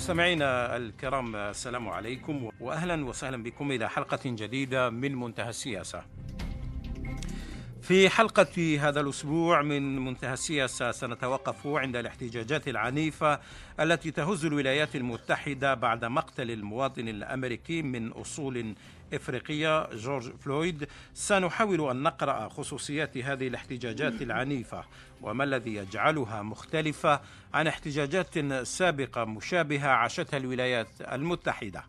مستمعينا الكرام السلام عليكم واهلا وسهلا بكم إلى حلقة جديدة من منتهى السياسة. في حلقة هذا الأسبوع من منتهى السياسة سنتوقف عند الاحتجاجات العنيفة التي تهز الولايات المتحدة بعد مقتل المواطن الأمريكي من أصول إفريقية جورج فلويد. سنحاول أن نقرأ خصوصيات هذه الاحتجاجات العنيفة وما الذي يجعلها مختلفة عن احتجاجات سابقة مشابهة عاشتها الولايات المتحدة.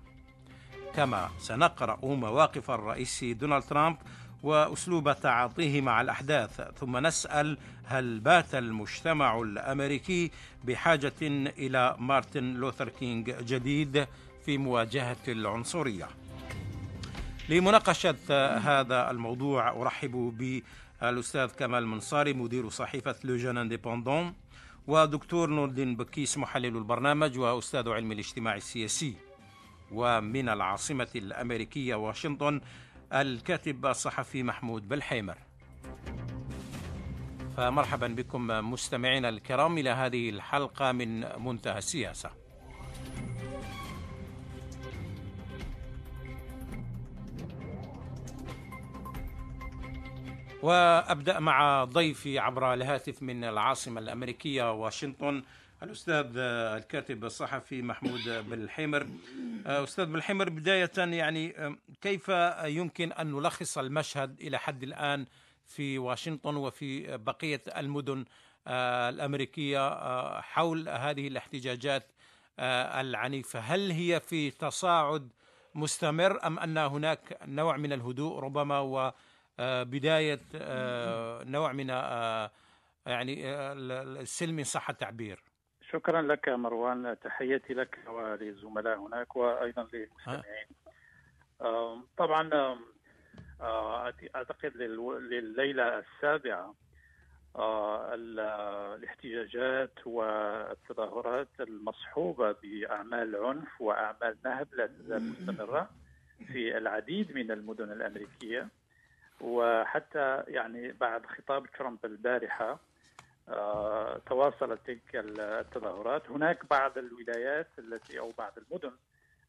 كما سنقرأ مواقف الرئيس دونالد ترامب وأسلوب تعاطيه مع الأحداث ثم نسأل هل بات المجتمع الأمريكي بحاجة إلى مارتن لوثر كينج جديد في مواجهة العنصرية. لمناقشة هذا الموضوع أرحب بالأستاذ كمال منصاري مدير صحيفة لوجان انديبوندون ودكتور نور الدين بكيس محلل البرنامج وأستاذ علم الاجتماع السياسي ومن العاصمة الأمريكية واشنطن الكاتب الصحفي محمود بالحيمر. فمرحبا بكم مستمعينا الكرام إلى هذه الحلقة من منتهى السياسة. وأبدأ مع ضيفي عبر الهاتف من العاصمة الأمريكية واشنطن الأستاذ الكاتب الصحفي محمود بالحمر. أستاذ بالحمر بداية يعني كيف يمكن أن نلخص المشهد إلى حد الآن في واشنطن وفي بقية المدن الأمريكية حول هذه الاحتجاجات العنيفة؟ هل هي في تصاعد مستمر أم أن هناك نوع من الهدوء ربما وبدايه نوع من يعني السلم إن صح التعبير. شكرا لك مروان. تحياتي لك وللزملاء هناك وأيضا للمستمعين. طبعا أعتقد لليلة السابعة الاحتجاجات والتظاهرات المصحوبة بأعمال عنف وأعمال نهب لا تزال مستمره في العديد من المدن الأمريكية. وحتى يعني بعد خطاب ترامب البارحة آه، تواصلت تلك التظاهرات. هناك بعض الولايات التي أو بعض المدن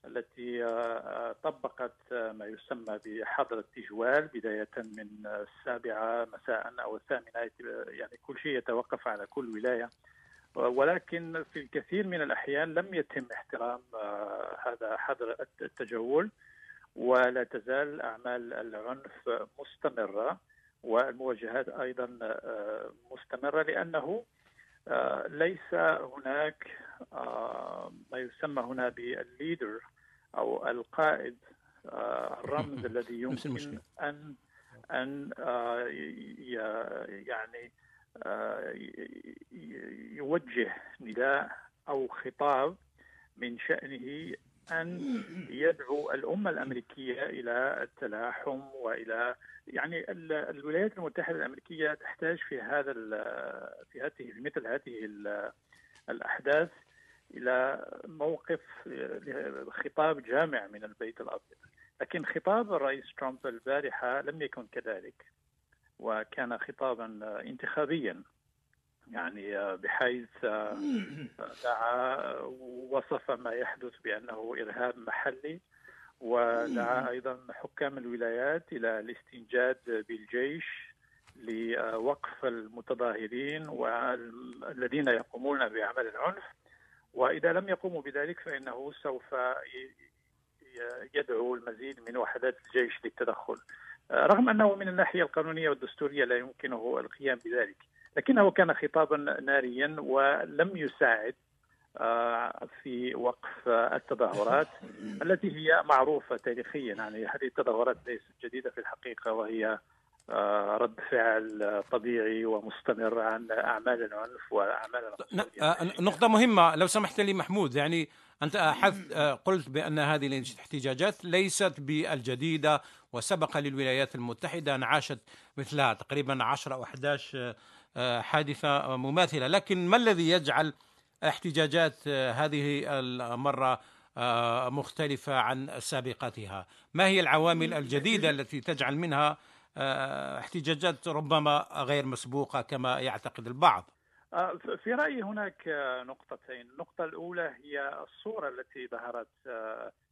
التي آه، طبقت ما يسمى بحظر التجوال بداية من السابعة مساء أو الثامنة يعني كل شيء يتوقف على كل ولاية. ولكن في الكثير من الأحيان لم يتم احترام آه، هذا حظر التجول. ولا تزال أعمال العنف مستمرة والمواجهات أيضا آه، مستمرة لأنه آه، ليس هناك آه، ما يسمى هنا بالليدر أو القائد الرمز الذي يمكن أن أن يعني يوجه نداء أو خطاب من شأنه أن يدعو الأمة الأمريكية إلى التلاحم والى يعني الولايات المتحدة الأمريكية تحتاج في هذا في هذه في مثل هذه الأحداث إلى موقف خطاب جامع من البيت الأبيض. لكن خطاب الرئيس ترامب البارحة لم يكن كذلك وكان خطابا انتخابيا. يعني بحيث دعا وصف ما يحدث بأنه إرهاب محلي ودعا أيضا حكام الولايات إلى الاستنجاد بالجيش لوقف المتظاهرين والذين يقومون بأعمال العنف. وإذا لم يقوموا بذلك فإنه سوف يدعو المزيد من وحدات الجيش للتدخل. رغم أنه من الناحية القانونية والدستورية لا يمكنه القيام بذلك. لكنه كان خطابا ناريا ولم يساعد آه، في وقف التظاهرات التي هي معروفة تاريخيا. يعني هذه التظاهرات ليست جديدة في الحقيقة وهي آه، رد فعل طبيعي ومستمر عن أعمال العنف وأعمال آه، نقطة مهمة لو سمحت لي محمود يعني أنت قلت بأن هذه الاحتجاجات ليست بالجديدة وسبق للولايات المتحدة أن عاشت مثلها تقريبا 10 أو 11 حادثة مماثلة. لكن ما الذي يجعل احتجاجات هذه المرة مختلفة عن سابقتها ما هي العوامل الجديدة التي تجعل منها احتجاجات ربما غير مسبوقة كما يعتقد البعض؟ في رأيي هناك نقطتين، النقطة الأولى هي الصورة التي ظهرت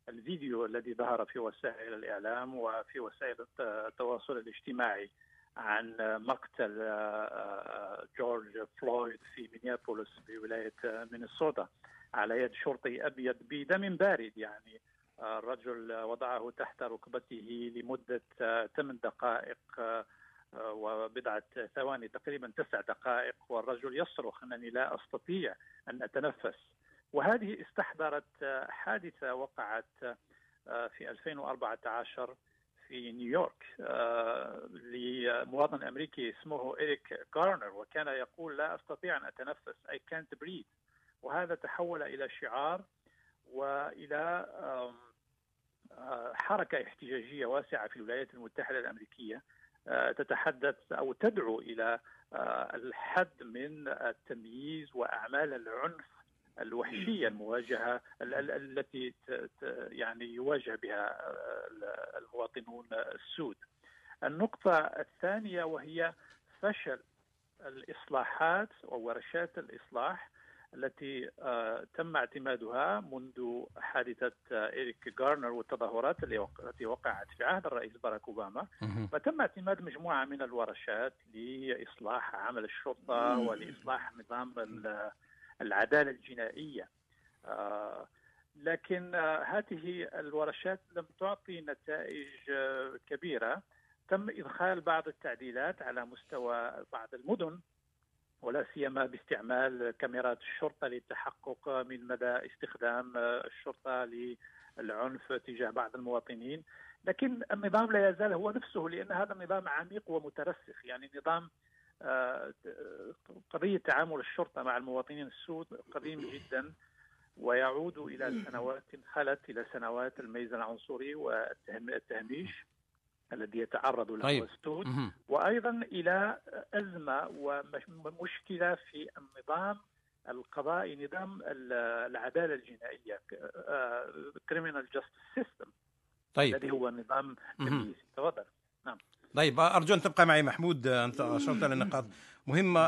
الفيديو الذي ظهر في وسائل الإعلام وفي وسائل التواصل الاجتماعي. عن مقتل جورج فلويد في مينيابوليس في ولايه مينيسوتا. على يد شرطي أبيض بدم بارد يعني الرجل وضعه تحت ركبته لمدة ثمان دقائق وبضعة ثواني تقريبا تسع دقائق. والرجل يصرخ أنني لا أستطيع أن أتنفس. وهذه استحضرت حادثة وقعت في 2014 في نيويورك لمواطن أمريكي اسمه إريك غارنر وكان يقول لا أستطيع أن أتنفس I can't breathe. وهذا تحول إلى شعار وإلى حركة احتجاجية واسعة في الولايات المتحدة الأمريكية تتحدث أو تدعو إلى الحد من التمييز وأعمال العنف الوحشية المواجهة التي يعني يواجه بها المواطنون السود. النقطة الثانية وهي فشل الإصلاحات وورشات الإصلاح التي تم اعتمادها منذ حادثة إيريك جارنر والتظاهرات التي وقعت في عهد الرئيس باراك أوباما. فتم اعتماد مجموعة من الورشات لإصلاح عمل الشرطة ولإصلاح نظام العدالة الجنائية. لكن هذه الورشات لم تعطي نتائج كبيرة. تم إدخال بعض التعديلات على مستوى بعض المدن ولا سيما باستعمال كاميرات الشرطة للتحقق من مدى استخدام الشرطة للعنف تجاه بعض المواطنين. لكن النظام لا يزال هو نفسه لأن هذا النظام عميق ومترسخ. يعني نظام قضية تعامل الشرطة مع المواطنين السود قديم جدا. ويعود إلى سنوات خلت إلى سنوات الميز العنصري والتهميش الذي يتعرض له طيب. السود وأيضا إلى أزمة ومشكلة في النظام القضائي نظام العدالة الجنائية criminal justice system طيب. الذي هو نظام تمييزي تفضل. نعم. طيب أرجو أن تبقى معي محمود أنت أشرت إلى نقاط مهمة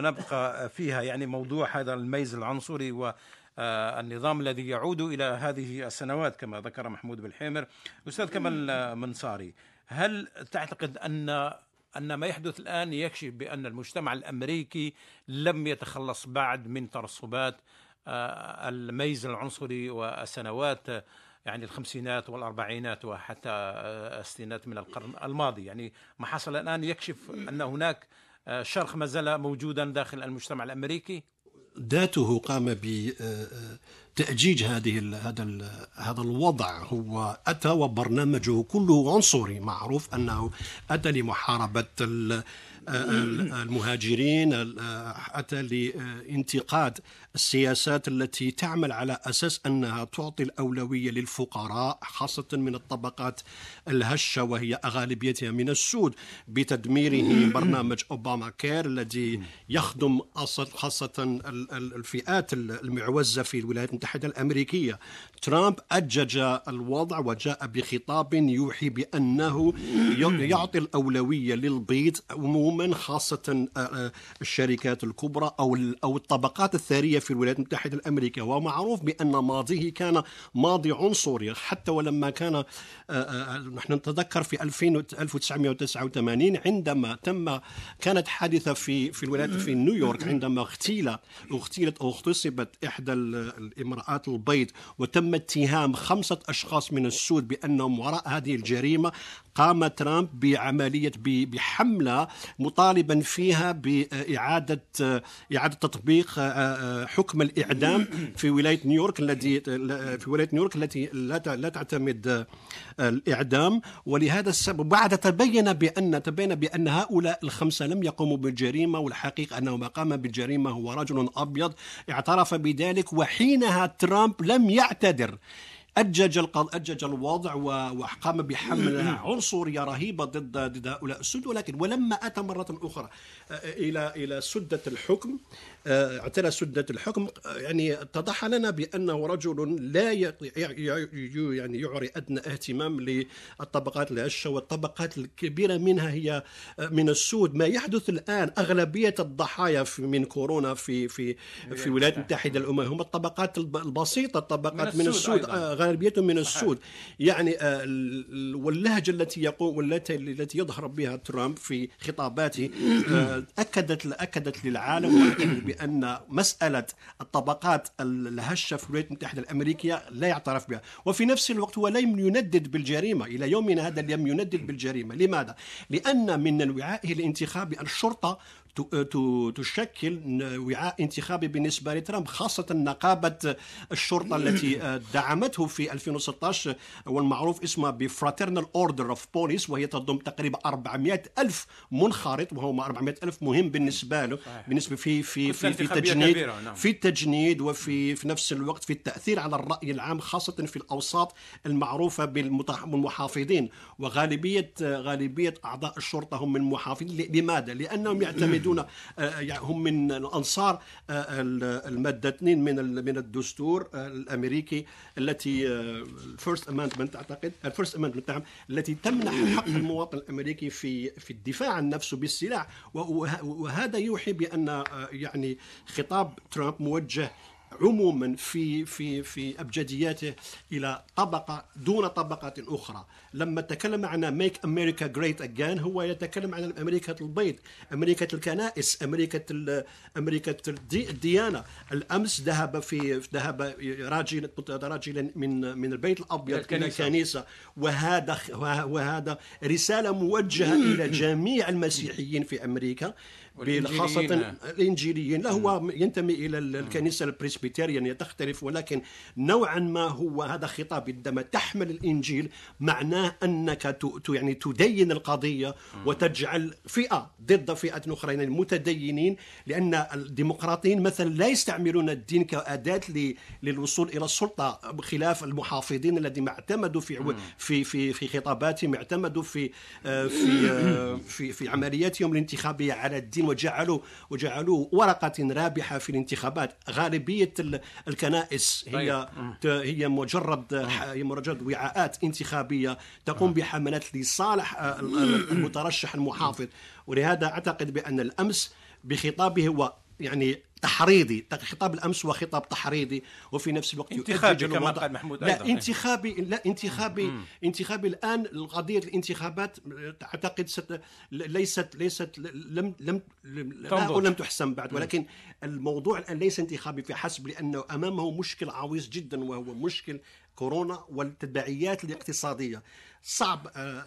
نبقى فيها يعني موضوع هذا الميز العنصري و النظام الذي يعود إلى هذه السنوات كما ذكر محمود بالحيمر أستاذ كمال منصاري هل تعتقد ان أن ما يحدث الآن يكشف بأن المجتمع الأمريكي لم يتخلص بعد من ترسبات الميز العنصري والسنوات يعني الخمسينات والأربعينات وحتى الستينات من القرن الماضي؟ يعني ما حصل الآن يكشف أن هناك شرخ ما زال موجودا داخل المجتمع الأمريكي؟ ذاته قام بتأجيج هذه هذا هذا الوضع. هو أتى وبرنامجه كله عنصري معروف أنه أتى لمحاربة المهاجرين أتى لانتقاد السياسات التي تعمل على أساس أنها تعطي الأولوية للفقراء خاصة من الطبقات الهشة وهي غالبيتها من السود بتدميره برنامج أوباما كير الذي يخدم خاصة الفئات المعوزة في الولايات المتحدة الأمريكية. ترامب أجج الوضع وجاء بخطاب يوحي بأنه يعطي الأولوية للبيض عموما خاصة الشركات الكبرى أو أو الطبقات الثرية في الولايات المتحدة الأمريكية. ومعروف بأن ماضيه كان ماضي عنصري حتى ولما كان نحن نتذكر في 1989 عندما تم كانت حادثة في في الولايات في نيويورك عندما اغتيل اغتيلت أو اغتصبت إحدى الإمرأات البيض وتم اتهام خمسة أشخاص من السود بأنهم وراء هذه الجريمة قام ترامب بعملية بحملة مطالبا فيها بإعادة إعادة تطبيق حكم الإعدام في ولاية نيويورك الذي في ولاية نيويورك التي لا تعتمد الإعدام. ولهذا السبب بعد تبين بأن تبين بأن هؤلاء الخمسة لم يقوموا بالجريمة والحقيقة أنه ما قام بالجريمة هو رجل أبيض اعترف بذلك وحينها ترامب لم Snyder. أجج أجج الوضع وقام بحملة عنصرية رهيبة ضد ضد هؤلاء السود ولكن ولما أتى مرة أخرى إلى إلى سدة الحكم اعتلى سدة الحكم يعني اتضح لنا بأنه رجل لا يعني يعري أدنى اهتمام للطبقات الهشة والطبقات الكبيرة منها هي من السود. ما يحدث الآن أغلبية الضحايا من كورونا في في في الولايات المتحدة الأمم هم الطبقات البسيطة الطبقات من السود, من السود غالبيتهم من السود. يعني آه، واللهجة التي يقوم والتي التي يظهر بها ترامب في خطاباته آه، أكدت أكدت للعالم بأن مسألة الطبقات الهشة في الولايات المتحدة الأمريكية لا يعترف بها. وفي نفس الوقت هو لم يندد بالجريمة. إلى يومنا هذا لم يندد بالجريمة. لماذا؟ لأن من الوعاء الانتخابي الشرطة تشكل وعاء انتخابي بالنسبة لترامب خاصة نقابة الشرطة التي دعمته في 2016 والمعروف اسمها بفراترنال أوردر أوف بوليس وهي تضم تقريبا 400 ألف منخرط وهو 400 ألف مهم بالنسبة له بالنسبة في في في, في التجنيد نعم. في التجنيد وفي في نفس الوقت في التأثير على الرأي العام خاصة في الأوساط المعروفة بالمحافظين وغالبية غالبية أعضاء الشرطة هم من محافظين لماذا؟ لأنهم يعتمدون يريدون آه، يعني هم من انصار آه، الماده 2 من من الدستور آه، الأمريكي التي ال First Amendment أعتقد ال First Amendment نعم التي تمنح حق المواطن الأمريكي في في الدفاع عن نفسه بالسلاح. وهذا يوحي بأن يعني خطاب ترامب موجه عموما في في في أبجدياته إلى طبقة دون طبقه أخرى، لما تكلم عن Make America Great Again هو يتكلم عن أمريكا البيض، أمريكا الكنائس، أمريكا أمريكا الديانة، الأمس ذهب في ذهب راجل راجلا من من البيت الأبيض إلى الكنيسة. وهذا وهذا رسالة موجهة إلى جميع المسيحيين في أمريكا. خاصة الإنجيليين. لا هو ينتمي إلى الكنيسة البريسبيتيريان تختلف ولكن نوعا ما هو هذا خطاب عندما تحمل الإنجيل معناه أنك يعني تدين القضية وتجعل فئة ضد فئة أخرى يعني المتدينين لأن الديمقراطيين مثلا لا يستعملون الدين كأداة للوصول إلى السلطة خلاف المحافظين الذين اعتمدوا في في في في خطاباتهم اعتمدوا في آه، في آه، في في عملياتهم الانتخابية على الدين. وجعلوا وجعلوه ورقة رابحة في الانتخابات. غالبية الكنائس هي طيب. هي مجرد هي مجرد وعاءات انتخابية تقوم بحملات لصالح المترشح المحافظ. ولهذا أعتقد بأن الأمس بخطابه هو يعني تحريضي خطاب الأمس هو خطاب تحريضي وفي نفس الوقت انتخابي كما قال محمود لا أيضا. انتخابي لا انتخابي انتخابي الآن قضيه الانتخابات أعتقد ست ليست ليست لم لم لا لم تحسم بعد ولكن الموضوع الآن ليس انتخابي في حسب لأنه أمامه مشكل عويص جدا وهو مشكل كورونا والتداعيات الاقتصادية. صعب آه،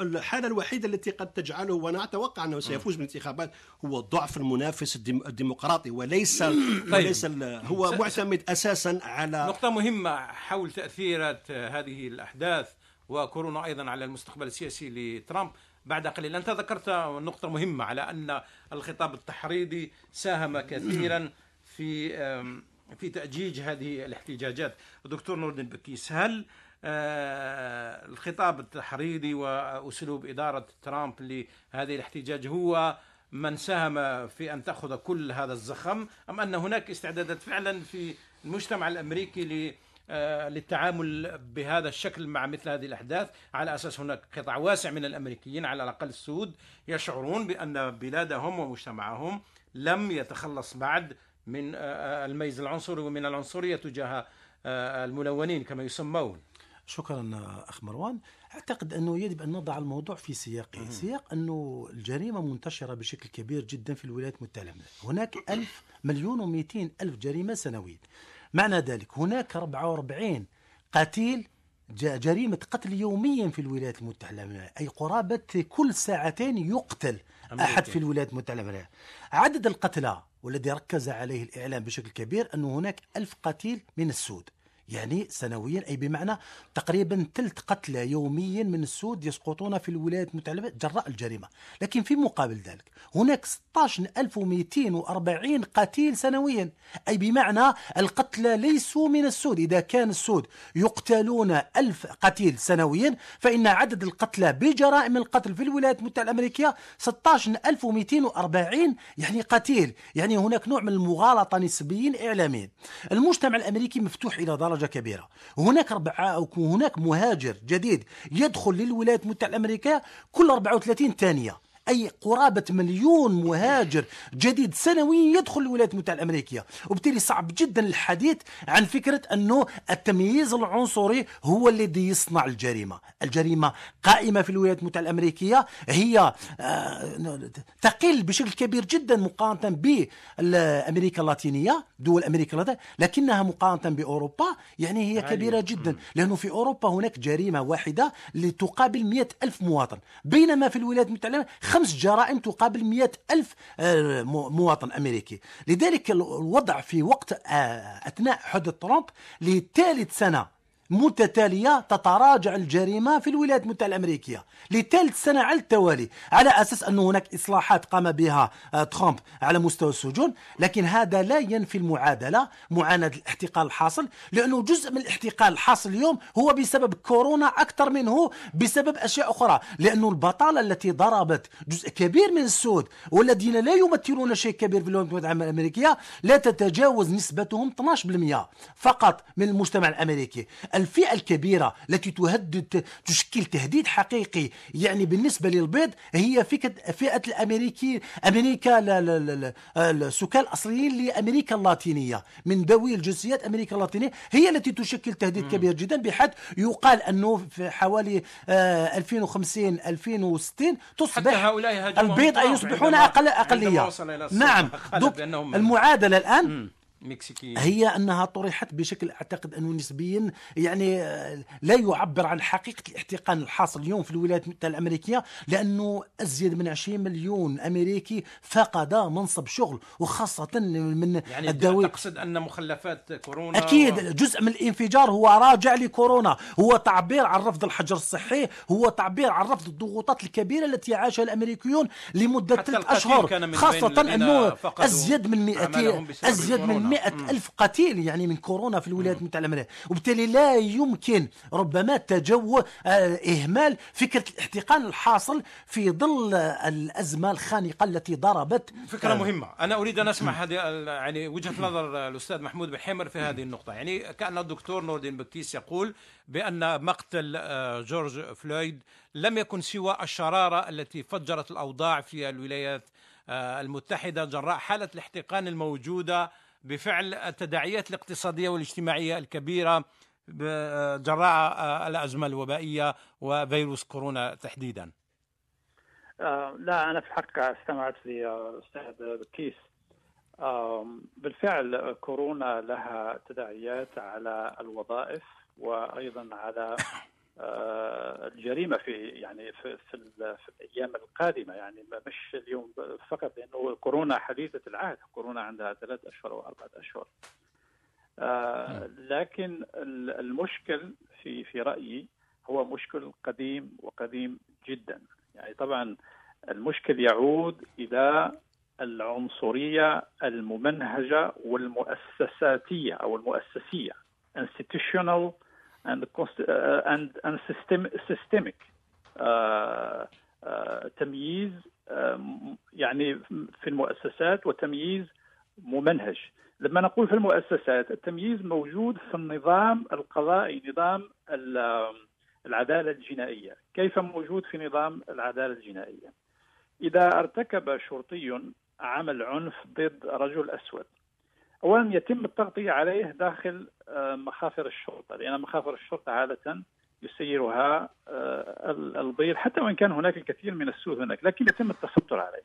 الحالة الوحيدة التي قد تجعله وأنا أتوقع أنه سيفوز بالانتخابات هو ضعف المنافس الديمقراطي وليس طيب. وليس هو معتمد أساسا على نقطة مهمة حول تأثيرات هذه الأحداث وكورونا أيضا على المستقبل السياسي لترامب بعد قليل أنت ذكرت نقطة مهمة على أن الخطاب التحريضي ساهم كثيرا في في تأجيج هذه الاحتجاجات دكتور نور الدين بكيس هل آه، الخطاب التحريضي وأسلوب إدارة ترامب لهذه الاحتجاج هو من ساهم في أن تأخذ كل هذا الزخم أم أن هناك استعدادات فعلا في المجتمع الأمريكي آه، للتعامل بهذا الشكل مع مثل هذه الأحداث؟ على أساس هناك قطاع واسع من الأمريكيين على الأقل السود يشعرون بأن بلادهم ومجتمعهم لم يتخلص بعد من آه، الميز العنصري ومن العنصرية تجاه الملونين كما يسمون. شكرا أخ مروان. أعتقد أنه يجب أن نضع الموضوع في سياقه سياق أنه الجريمة منتشرة بشكل كبير جدا في الولايات المتحدة. هناك ألف مليون و ألف جريمة سنويا. معنى ذلك هناك 44 قتيل جريمة قتل يوميا في الولايات المتحدة. أي قرابة كل ساعتين يقتل أمريكي. أحد في الولايات المتحدة. عدد القتلى والذي ركز عليه الإعلام بشكل كبير أنه هناك ألف قتيل من السود. يعني سنويا أي بمعنى تقريبا ثلث قتلى يوميا من السود يسقطون في الولايات المتحدة جراء الجريمة. لكن في مقابل ذلك هناك 16240 قتيل سنويا. أي بمعنى القتلى ليسوا من السود. إذا كان السود يقتلون ألف قتيل سنويا فإن عدد القتلى بجرائم القتل في الولايات المتحدة الأمريكية 16240 يعني قتيل. يعني هناك نوع من المغالطة نسبيا إعلاميا. المجتمع الأمريكي مفتوح إلى درجة كبيرة. هناك أربعة هناك مهاجر جديد يدخل للولايات المتحدة الأمريكية كل 34 ثانية. أي قرابة مليون مهاجر جديد سنويا يدخل الولايات المتحدة الأمريكية. وبالتالي صعب جدا الحديث عن فكرة أنه التمييز العنصري هو الذي يصنع الجريمة. الجريمة قائمة في الولايات المتحدة الأمريكية. هي آه، تقل بشكل كبير جدا مقارنة بأمريكا اللاتينية دول أمريكا اللاتينية لكنها مقارنة بأوروبا يعني هي كبيرة جدا. لأنه في أوروبا هناك جريمة واحدة لتقابل مئة ألف مواطن. بينما في الولايات المتحدة خمس جرائم تقابل مئة ألف آه، مواطن أمريكي. لذلك الوضع في وقت آه، أثناء حدث ترامب لثالث سنة متتالية تتراجع الجريمة في الولايات المتحدة الأمريكية. لثالث سنة على التوالي على أساس أن هناك إصلاحات قام بها آه، ترامب على مستوى السجون. لكن هذا لا ينفي المعادلة معاندة الاحتقال الحاصل لأنه جزء من الاحتقال الحاصل اليوم هو بسبب كورونا أكثر منه بسبب أشياء أخرى. لأنه البطالة التي ضربت جزء كبير من السود والذين لا يمثلون شيء كبير في الولايات المتحدة الأمريكية لا تتجاوز نسبتهم 12% فقط من المجتمع الأمريكي. الفئة الكبيرة التي تهدد تشكل تهديد حقيقي. يعني بالنسبة للبيض هي فئة فئة الأمريكي أمريكا السكان الأصليين لأمريكا اللاتينية. من ذوي الجنسيات أمريكا اللاتينية هي التي تشكل تهديد. كبير جدا بحد يقال أنه في حوالي 2050 آه، 2060 تصبح هؤلاء البيض يصبحون أقل أقلية. نعم المعادلة الآن م. مكسيكية هي أنها طرحت بشكل أعتقد أنه نسبيا يعني آه، لا يعبر عن حقيقة الاحتقان الحاصل اليوم في الولايات المتحدة الأمريكية لأنه أزيد من 20 مليون أمريكي فقد منصب شغل وخاصة من يعني الدوي تقصد أن مخلفات كورونا أكيد و... جزء من الانفجار هو راجع لكورونا هو تعبير عن رفض الحجر الصحي هو تعبير عن رفض الضغوطات الكبيرة التي عاشها الأمريكيون لمدة ثلاث أشهر. خاصة أنه أزيد من 200 أزيد من مئة ألف قتيل يعني من كورونا في الولايات المتحدة الأمريكية. وبالتالي لا يمكن ربما تجو آه، إهمال فكرة الاحتقان الحاصل في ظل الأزمة الخانقة التي ضربت. فكرة آه، مهمة. أنا أريد أن أسمع هذه يعني وجهة نظر الأستاذ محمود بن في هذه النقطة. يعني كأن الدكتور نور الدين بكتيس يقول بأن مقتل آه، جورج فلويد لم يكن سوى الشرارة التي فجرت الأوضاع في الولايات المتحدة جراء حالة الاحتقان الموجودة بفعل التداعيات الاقتصادية والاجتماعية الكبيرة جراء الأزمة الوبائية وفيروس كورونا تحديدا. آه لا أنا في الحق استمعت لأستاذ بكيس بالفعل كورونا لها تداعيات على الوظائف وأيضا على الجريمه في يعني في في, في الأيام القادمة يعني مش اليوم فقط لأنه كورونا حديثة العهد، كورونا عندها ثلاث أشهر واربعه أشهر. آه نعم. لكن المشكل في في رأيي هو مشكل قديم وقديم جدا، يعني طبعا المشكل يعود إلى العنصرية الممنهجة والمؤسساتية أو المؤسسية institutional and uh, and and system, systemic uh, uh, تمييز يعني في المؤسسات وتمييز ممنهج. لما نقول في المؤسسات التمييز موجود في النظام القضائي نظام العدالة الجنائية. كيف موجود في نظام العدالة الجنائية؟ إذا ارتكب شرطي عمل عنف ضد رجل أسود اولا يتم التغطية عليه داخل مخافر الشرطة لأن مخافر الشرطة عادة يسيرها آه، البيض حتى وإن كان هناك الكثير من السود هناك لكن يتم التستر عليه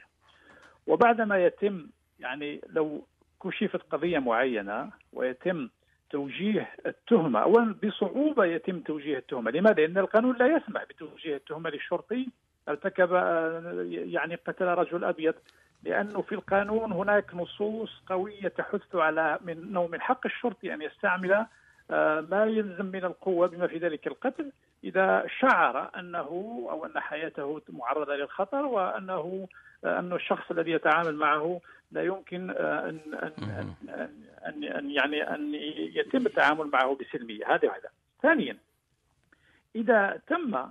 وبعدما يتم يعني لو كشفت قضية معينة ويتم توجيه التهمة اولا بصعوبة يتم توجيه التهمة. لماذا؟ لأن القانون لا يسمح بتوجيه التهمة للشرطي. ارتكب آه، يعني قتل رجل أبيض. لأنه في القانون هناك نصوص قوية تحث على من انه من حق الشرطي أن يستعمل ما يلزم من القوة بما في ذلك القتل إذا شعر أنه أو أن حياته معرضة للخطر وأنه أن الشخص الذي يتعامل معه لا يمكن أن أن أن, أن يعني أن يتم التعامل معه بسلمية. هذه واحدة. ثانيا إذا تم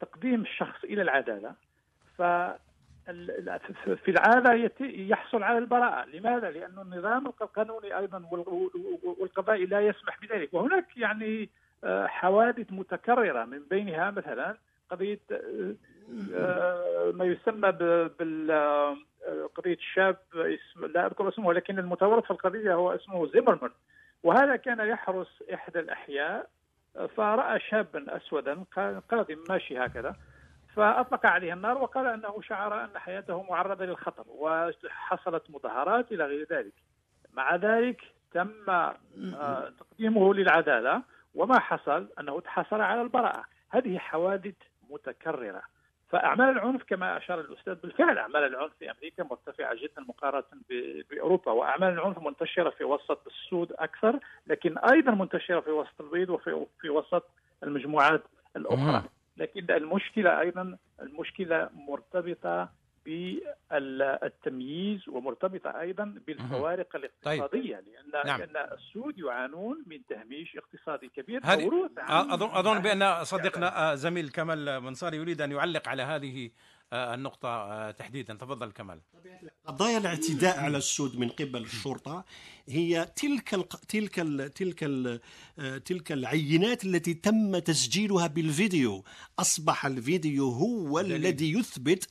تقديم الشخص إلى العدالة ف في العاده يحصل على البراءة، لماذا؟ لأن النظام القانوني أيضا والقضائي لا يسمح بذلك، وهناك يعني آه، حوادث متكررة من بينها مثلا قضية آه، آه، ما يسمى بال قضية اسم لا أذكر اسمه ولكن المتورط في القضية هو اسمه زيمرمان. وهذا كان يحرس إحدى الأحياء فراى شابا اسودا قادم ماشي هكذا. فأطلق عليه النار وقال أنه شعر أن حياته معرضة للخطر وحصلت مظاهرات إلى غير ذلك. مع ذلك تم آه، تقديمه للعدالة وما حصل أنه تحصل على البراءة، هذه حوادث متكررة. فأعمال العنف كما أشار الأستاذ بالفعل أعمال العنف في أمريكا مرتفعة جدا مقارنة بأوروبا وأعمال العنف منتشرة في وسط السود أكثر لكن أيضا منتشرة في وسط البيض وفي في وسط المجموعات الأخرى. لكن المشكلة أيضا المشكلة مرتبطة بالتمييز ومرتبطة أيضا بالفوارق طيب. الاقتصادية طيب. لأن نعم. لأن السود يعانون من تهميش اقتصادي كبير هذه اظن أظن بأن صديقنا زميل كمال منصاري يريد أن يعلق على هذه النقطة آه، تحديدا. تفضل كمال. قضايا الاعتداء على السود من قبل الشرطة هي تلك ال تلك ال تلك ال آه، تلك العينات التي تم تسجيلها بالفيديو. أصبح الفيديو هو الذي يثبت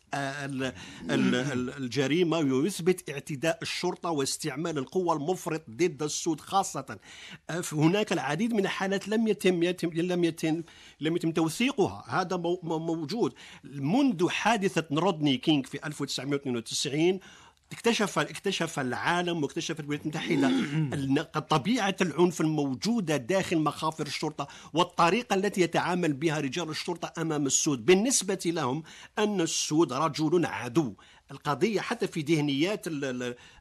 الجريمة ويثبت اعتداء الشرطة واستعمال القوة المفرط ضد السود خاصة. هناك العديد من الحالات لم يتم, يتم لم يتم لم يتم توثيقها. هذا موجود. منذ حادثة رودني كينج في 1992 اكتشف اكتشف العالم واكتشفت الولايات المتحدة طبيعة العنف الموجودة داخل مخافر الشرطة والطريقة التي يتعامل بها رجال الشرطة أمام السود. بالنسبة لهم أن السود رجل عدو. القضية حتى في ذهنيات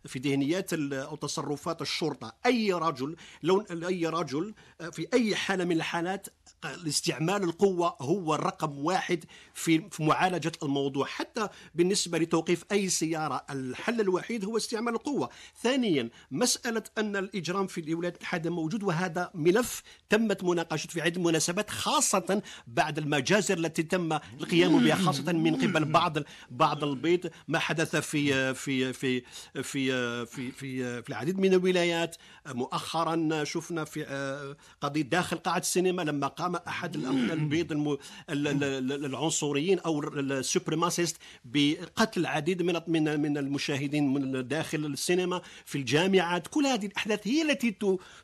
في ذهنيات أو تصرفات الشرطة أي رجل لو أي رجل في أي حالة من الحالات استعمال القوة هو الرقم واحد في معالجة الموضوع. حتى بالنسبة لتوقيف أي سيارة الحل الوحيد هو استعمال القوة. ثانيا مسألة أن الإجرام في الولايات المتحدة موجود وهذا ملف تمت مناقشته في عدة مناسبات خاصة بعد المجازر التي تم القيام بها خاصة من قبل بعض بعض البيض ما حدث في في في في في في, في العديد من الولايات. مؤخرا شفنا في آه، قضية داخل قاعة السينما لما قام أحد البيض الم... العنصريين أو السوبريماسيست بقتل العديد من من من المشاهدين من داخل السينما في الجامعات. كل هذه الأحداث هي التي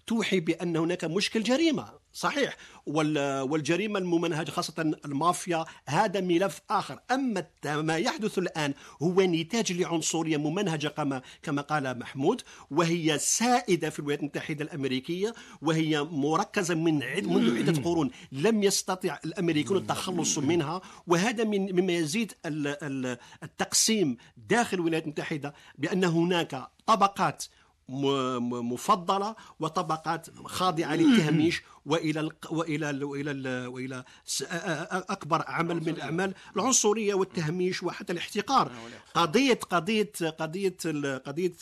توحي بأن هناك مشكل جريمة. صحيح. والجريمة الممنهجة خاصة المافيا هذا ملف آخر. أما ما يحدث الآن هو نتاج لعنصرية ممنهجة كما كما قال محمود وهي سائدة في الولايات المتحدة الأمريكية وهي مركزة من منذ عدة قرون لم يستطع الأمريكون التخلص منها. وهذا من مما يزيد التقسيم داخل الولايات المتحدة بأن هناك طبقات مفضلة وطبقات خاضعة للتهميش وإلى وإلى وإلى وإلى أكبر عمل من الاعمال العنصرية والتهميش وحتى الاحتقار. قضية قضية قضية قضية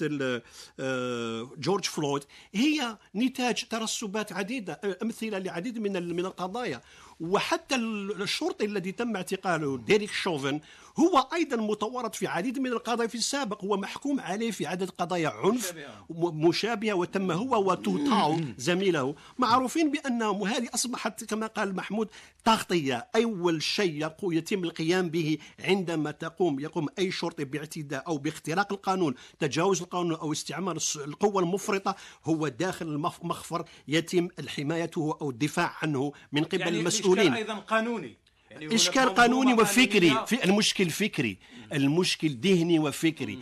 آه، جورج فلويد هي نتاج ترسبات عديدة أمثلة لعديد من من القضايا. وحتى الشرطي الذي تم اعتقاله ديريك شوفن هو أيضا متورط في عديد من القضايا في السابق هو محكوم عليه في عدد قضايا عنف مشابهة. وتم هو وتوتاو زميله. معروفين بانهم وهذه أصبحت كما قال محمود تغطية أول شيء يتم القيام به عندما تقوم يقوم أي شرطي باعتداء أو باختراق القانون تجاوز القانون أو استعمال القوة المفرطة هو داخل المخفر يتم حمايته أو الدفاع عنه من قبل يعني المسؤولين. أيضا قانوني. يعني إشكال قانوني وفكري. في المشكل فكري. المشكل ذهني وفكري.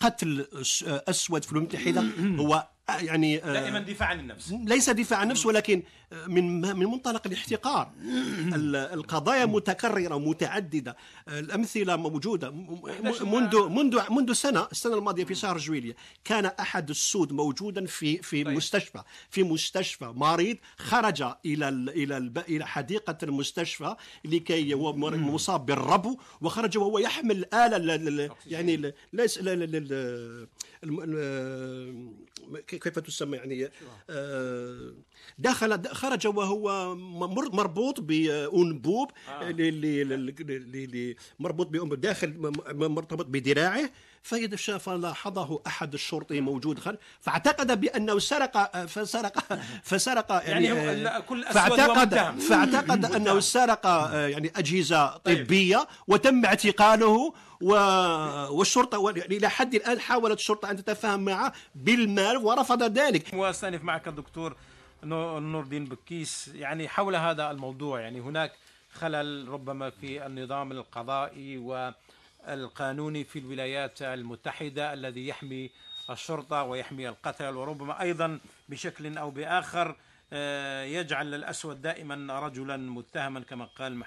قتل أسود في الولايات المتحده هو يعني آه، دائما دفاع عن النفس. ليس دفاع عن النفس ولكن من من منطلق الاحتقار. القضايا متكررة ومتعددة. الأمثلة موجودة. منذ منذ منذ سنة السنة الماضية في شهر جويلية كان أحد السود موجودا في في طيب. مستشفى. في مستشفى مريض خرج إلى إلى إلى حديقة المستشفى لكي هو مصاب بالربو وخرج وهو يحمل آلة يعني ليس كيف تسمى يعني آه، دخل خرج وهو مربوط بانبوب آه. مربوط بانبوب داخل مرتبط بذراعه فإذا شاف لاحظه أحد الشرطي موجود خل فاعتقد بأنه سرق فسرق فسرق يعني, يعني كل فاعتقد فاعتقد أنه سرق آه، يعني أجهزة طيب. طبية وتم اعتقاله والشرطة يعني إلى حد الآن حاولت الشرطة أن تتفاهم معه بالمال ورفض ذلك. وأستأنف معك الدكتور نور الدين بكيس. يعني حول هذا الموضوع يعني هناك خلل ربما في النظام القضائي والقانوني في الولايات المتحدة الذي يحمي الشرطة ويحمي القتل وربما أيضا بشكل أو بآخر آه، يجعل الأسود دائما رجلا متهما كما قال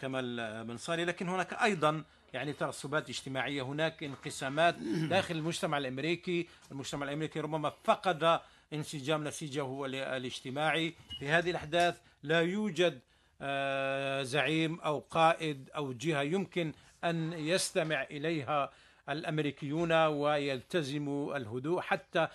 كمال بن صالي لكن هناك أيضا يعني تعصبات اجتماعية هناك انقسامات داخل المجتمع الأمريكي. المجتمع الأمريكي ربما فقد انسجام نسيجه الاجتماعي في هذه الأحداث لا يوجد آه، زعيم أو قائد أو جهة يمكن أن يستمع إليها الأمريكيون ويلتزموا الهدوء. حتى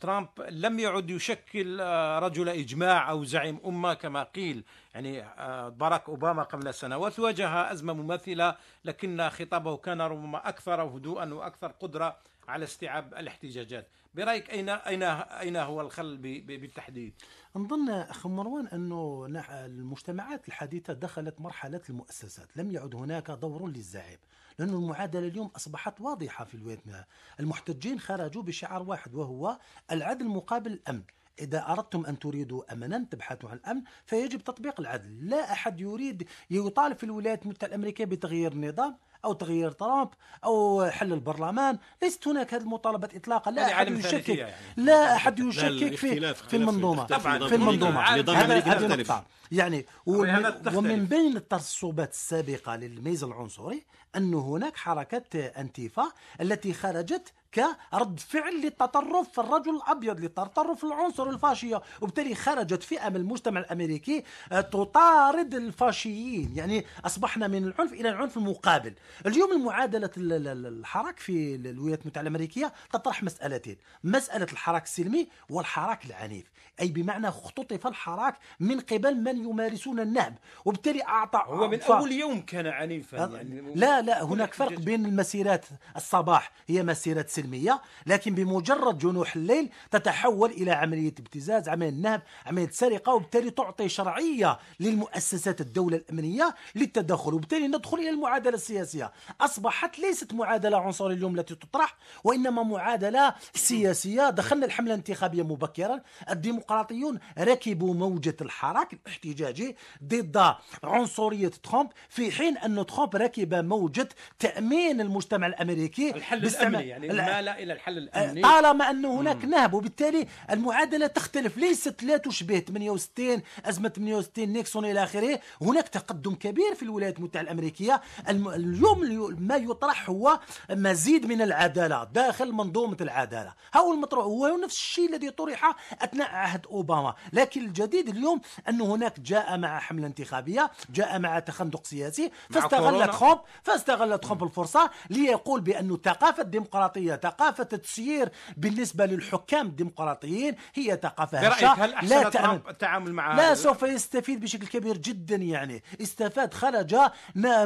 ترامب لم يعد يشكل آه، رجل إجماع أو زعيم أمة كما قيل. يعني آه، باراك أوباما قبل سنوات واجه أزمة مماثلة لكن خطابه كان ربما أكثر هدوءا وأكثر قدرة على استيعاب الاحتجاجات. برأيك أين أين أين هو الخل بالتحديد؟ نظن أخ مروان أنه المجتمعات الحديثة دخلت مرحلة المؤسسات لم يعد هناك دور للزعيم لأن المعادلة اليوم أصبحت واضحة في الولايات المحتجين خرجوا بشعار واحد وهو العدل مقابل الأمن. إذا أردتم أن تريدوا أمنا تبحثوا عن الأمن فيجب تطبيق العدل. لا أحد يريد يطالب في الولايات المتحدة الأمريكية بتغيير النظام أو تغيير ترامب أو حل البرلمان. ليست هناك هذه المطالبات إطلاقا لا أحد يشكك يعني. لا أحد يشكك في في المنظومة في المنظومة. هذا يعني ومن بين الترسبات السابقة للميز العنصري أن هناك حركة أنتيفا التي خرجت كرد فعل للتطرف في الرجل الأبيض للتطرف العنصر الفاشيه وبالتالي خرجت فئة من المجتمع الأمريكي آه، تطارد الفاشيين. يعني أصبحنا من العنف إلى العنف المقابل. اليوم المعادلة الحراك في الولايات المتحدة الأمريكية تطرح مسألتين. مسألة الحراك السلمي والحراك العنيف. أي بمعنى اختطف الحراك من قبل من يمارسون النهب. وبالتالي أعطى هو من أول يوم كان عنيفا يعني لا لا هناك فرق بين المسيرات الصباح هي مسيرات سلمية لكن بمجرد جنوح الليل تتحول إلى عملية ابتزاز عملية نهب عملية سرقة وبالتالي تعطي شرعية للمؤسسات الدولة الأمنية للتدخل وبالتالي ندخل إلى المعادلة السياسية. أصبحت ليست معادلة عنصريه اليوم التي تطرح وإنما معادلة سياسية. دخلنا الحملة الانتخابية مبكرا. الديمقراطيون ركبوا موجة الحراك الاحتجاجي ضد عنصرية ترامب في حين أن ترامب ركب موجه تأمين المجتمع الأمريكي الحل الأمني يعني المال إلى الحل الأمني. طالما ان هناك نهب وبالتالي المعادلة تختلف. ليست لا تشبه 68 أزمة 68 نيكسون إلى آخره. هناك تقدم كبير في الولايات المتحدة الأمريكية. اليوم ما يطرح هو مزيد من العداله داخل منظومة العدالة. هو المطروح؟ هو نفس الشيء الذي طرح أثناء عهد أوباما. لكن الجديد اليوم ان هناك جاء مع حملة انتخابية جاء مع تخندق سياسي فاستغل ترامب فاستغل ترامب الفرصة ليقول بأن ثقافة الديمقراطية ثقافة التسيير بالنسبة للحكام الديمقراطيين هي ثقافة هشة. هل لا تأمن التعامل مع لا سوف يستفيد بشكل كبير جدا يعني. استفاد خرج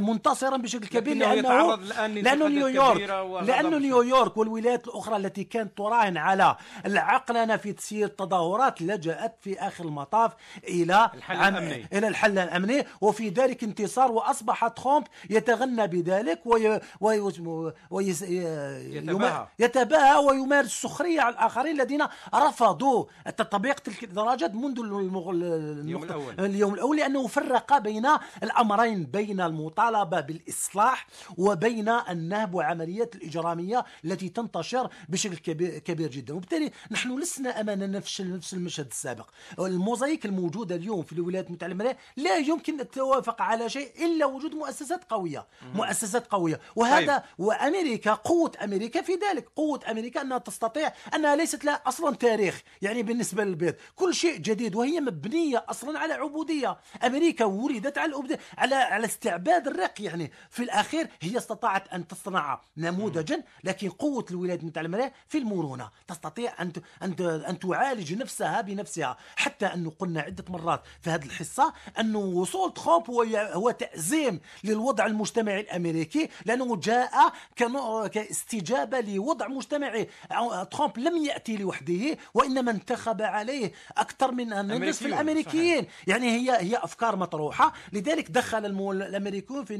منتصرا بشكل كبير لأنه لأنه نيويورك لأنه نيويورك والولايات الأخرى التي كانت تراهن على العقلنه في تسيير التظاهرات لجأت في آخر المطاف إلى الحل الأمني. إلى الحل الأمني وفي ذلك انتصار وأصبح ترامب يتغنى بذلك وي... وي... وي... يتباهى. يتباهى ويمارس سخريه على الآخرين الذين رفضوا تطبيق تلك الدرجات منذ. اليوم الأول. اليوم الأول لأنه فرق بين الأمرين بين المطالبة بالإصلاح وبين النهب وعمليات الإجرامية التي تنتشر بشكل كبير, كبير جدا وبالتالي نحن لسنا أمام نفس نفس المشهد السابق الموزايك الموجودة اليوم في الولايات المتحدة الامريكيه لا يمكن ان تتوافق على شيء إلا وجود مؤسسات قوية مؤسسات قوية. وهذا طيب. وأمريكا قوة أمريكا في ذلك. قوة أمريكا أنها تستطيع أنها ليست لها أصلا تاريخ يعني بالنسبة للبيض. كل شيء جديد وهي مبنية أصلا على عبودية. أمريكا ولدت على العبودية على على استعباد الرق يعني في الأخير هي استطاعت أن تصنع نموذجا لكن قوة الولايات المتحده الامريكيه في المرونة. تستطيع أن ت- أن أن تعالج نفسها بنفسها. حتى أنه قلنا عدة مرات في هذه الحصة أنه وصول ترامب هو هو تأزيم للوضع المجتمعي الامريكي لأنه جاء كنوع- كاستجابه لوضع مجتمعي ترامب لم يأتي لوحده وإنما انتخب عليه أكثر من النصف أمريكيون، الأمريكيين. يعني هي هي أفكار مطروحة. لذلك دخل الأمريكيون في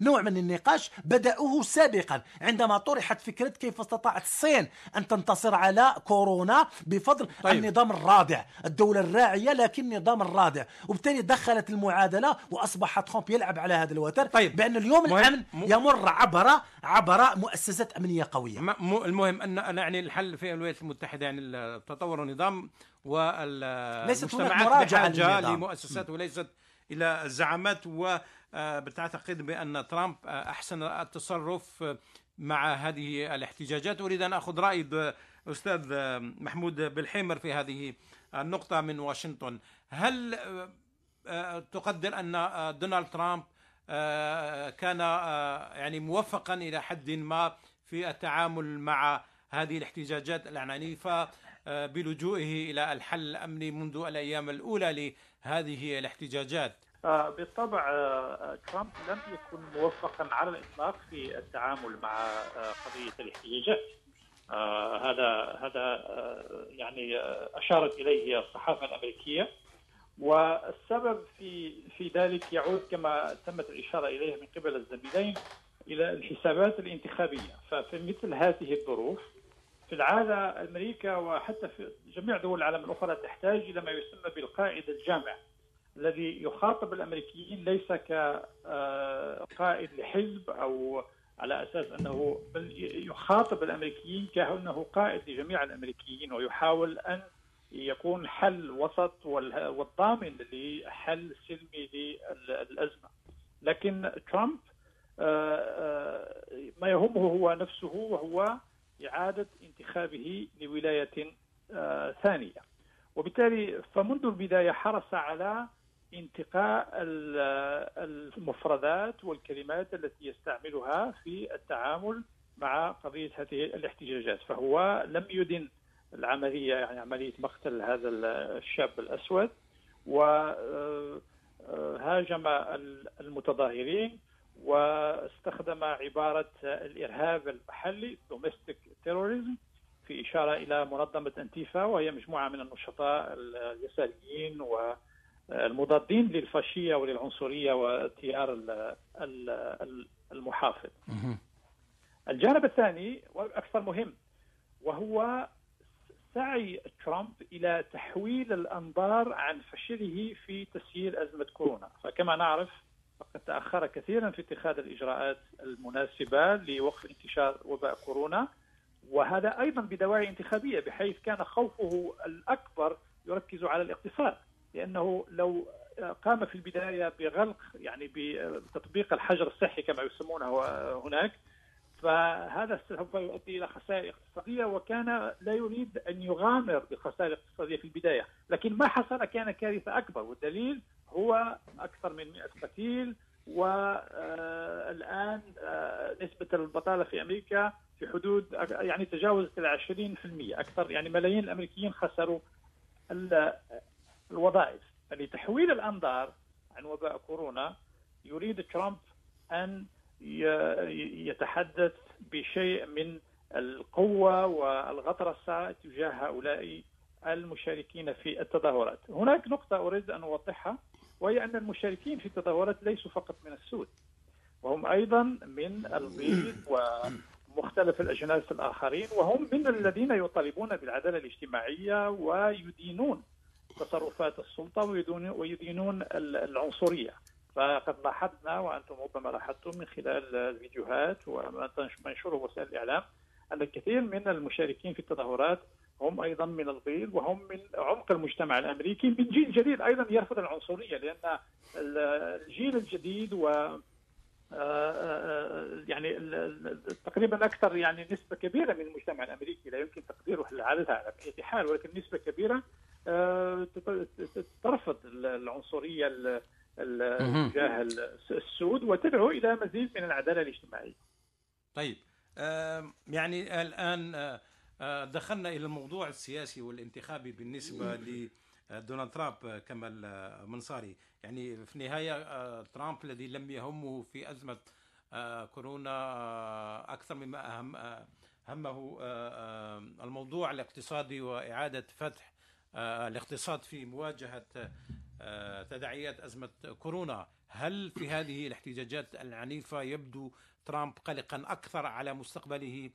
نوع- من النقاش بدأوه سابقا. عندما طرحت فكرة كيف استطاعت الصين أن تنتصر على كورونا بفضل طيب. النظام الرادع الدولة الراعية لكن النظام الرادع. وبالتالي دخلت المعادلة وأصبح ترامب يلعب على هذا الوتر. طيب. بأن اليوم مهم- م- يمر عبر عبر مؤسسات أمنية قوية. م- م- المهم أن أن يعني الحل في الولايات المتحدة يعني التطور النظام والمجتمعات للنظام. لمؤسسات وليست إلى الزعامات وبتعتقد بأن ترامب آه، أحسن التصرف آه، مع هذه الاحتجاجات. أريد أن أخذ رأي د- أستاذ آه، محمود بالحيمر في هذه النقطة من واشنطن. هل آه، آه، تقدر أن آه، دونالد ترامب آه، كان آه، يعني موفقا إلى حد ما في التعامل مع هذه الاحتجاجات العنيفه آه، بلجوئه إلى الحل الأمني منذ الأيام الأولى لهذه الاحتجاجات. آه، بالطبع آه، ترامب لم يكن موفقا على الإطلاق في التعامل مع آه، قضية الاحتجاجات. آه، هذا هذا آه، يعني آه، أشارت إليه الصحافة الأمريكية. والسبب في في ذلك يعود كما تمت الإشارة اليه من قبل الزميلين إلى الحسابات الانتخابية، ففي مثل هذه الظروف في العادة أمريكا وحتى في جميع دول العالم الأخرى تحتاج إلى ما يسمى بالقائد الجامع. الذي يخاطب الأمريكيين ليس كقائد لحزب أو على أساس أنه بل يخاطب الأمريكيين كأنه قائد لجميع الأمريكيين ويحاول أن يكون حل وسط وال- والضامن لحل سلمي للأزمة. لكن ترامب آه، آه، ما يهمه هو نفسه وهو إعادة انتخابه لولاية آه، ثانية. وبالتالي فمنذ البداية حرص على انتقاء ال- المفردات والكلمات التي يستعملها في التعامل مع قضية هذه الاحتجاجات فهو لم يدن العملية يعني عملية مقتل هذا الشاب الأسود وهاجم المتظاهرين واستخدم عبارة الإرهاب المحلي domestic terrorism في إشارة إلى منظمة أنتيفا وهي مجموعة من النشطاء اليساريين والمضادين للفاشية وللعنصرية والتيار ال- ال- المحافظ. الجانب الثاني والأكثر مهم وهو سعي ترامب إلى تحويل الأنظار عن فشله في تسيير أزمة كورونا. فكما نعرف فقد تأخر كثيرا في اتخاذ الإجراءات المناسبة لوقف انتشار وباء كورونا وهذا أيضا بدواعي انتخابية بحيث كان خوفه الأكبر يركز على الاقتصاد. لأنه لو قام في البداية بغلق يعني بتطبيق الحجر الصحي كما يسمونه هناك فهذا سوف يؤدي إلى خسائر اقتصادية وكان لا يريد أن يغامر بالخسائر الاقتصاديه في البداية، لكن ما حصل كان كارثة أكبر والدليل هو أكثر من 100 قتيل والآن نسبة البطالة في أمريكا في حدود يعني تجاوزت ال 20% أكثر يعني ملايين الأمريكيين خسروا الوظائف. فلتحويل الأنظار عن وباء كورونا يريد ترامب أن يتحدث بشيء من القوة والغطرسه تجاه هؤلاء المشاركين في التظاهرات. هناك نقطة أريد أن أوضحها وهي أن المشاركين في التظاهرات ليسوا فقط من السود وهم أيضا من البيض مختلف الأجناس الآخرين وهم من الذين يطالبون بالعدالة الاجتماعية ويدينون تصرفات السلطة ويدينون العنصرية فقد لاحظنا وأنتم ربما لاحظتم من خلال الفيديوهات وما تنشره وسائل الإعلام أن الكثير من المشاركين في التظاهرات هم أيضا من البيض وهم من عمق المجتمع الأمريكي من جيل جديد أيضا يرفض العنصرية لأن الجيل الجديد و آه، آه، آه، يعني تقريبا أكثر يعني نسبة كبيرة من المجتمع الأمريكي لا يمكن تقدير عددها على أي حال ولكن نسبة كبيرة ترفض العنصرية تجاه السود وتدعو إلى مزيد من العدالة الاجتماعية. طيب. يعني الآن دخلنا إلى الموضوع السياسي والانتخابي بالنسبة لدونالد ترامب كمال منصاري. يعني في النهاية ترامب الذي لم يهمه في أزمة كورونا أكثر مما أهم همه الموضوع الاقتصادي وإعادة فتح الاقتصاد في مواجهة تداعيات أزمة كورونا. هل في هذه الاحتجاجات العنيفة يبدو ترامب قلقا أكثر على مستقبله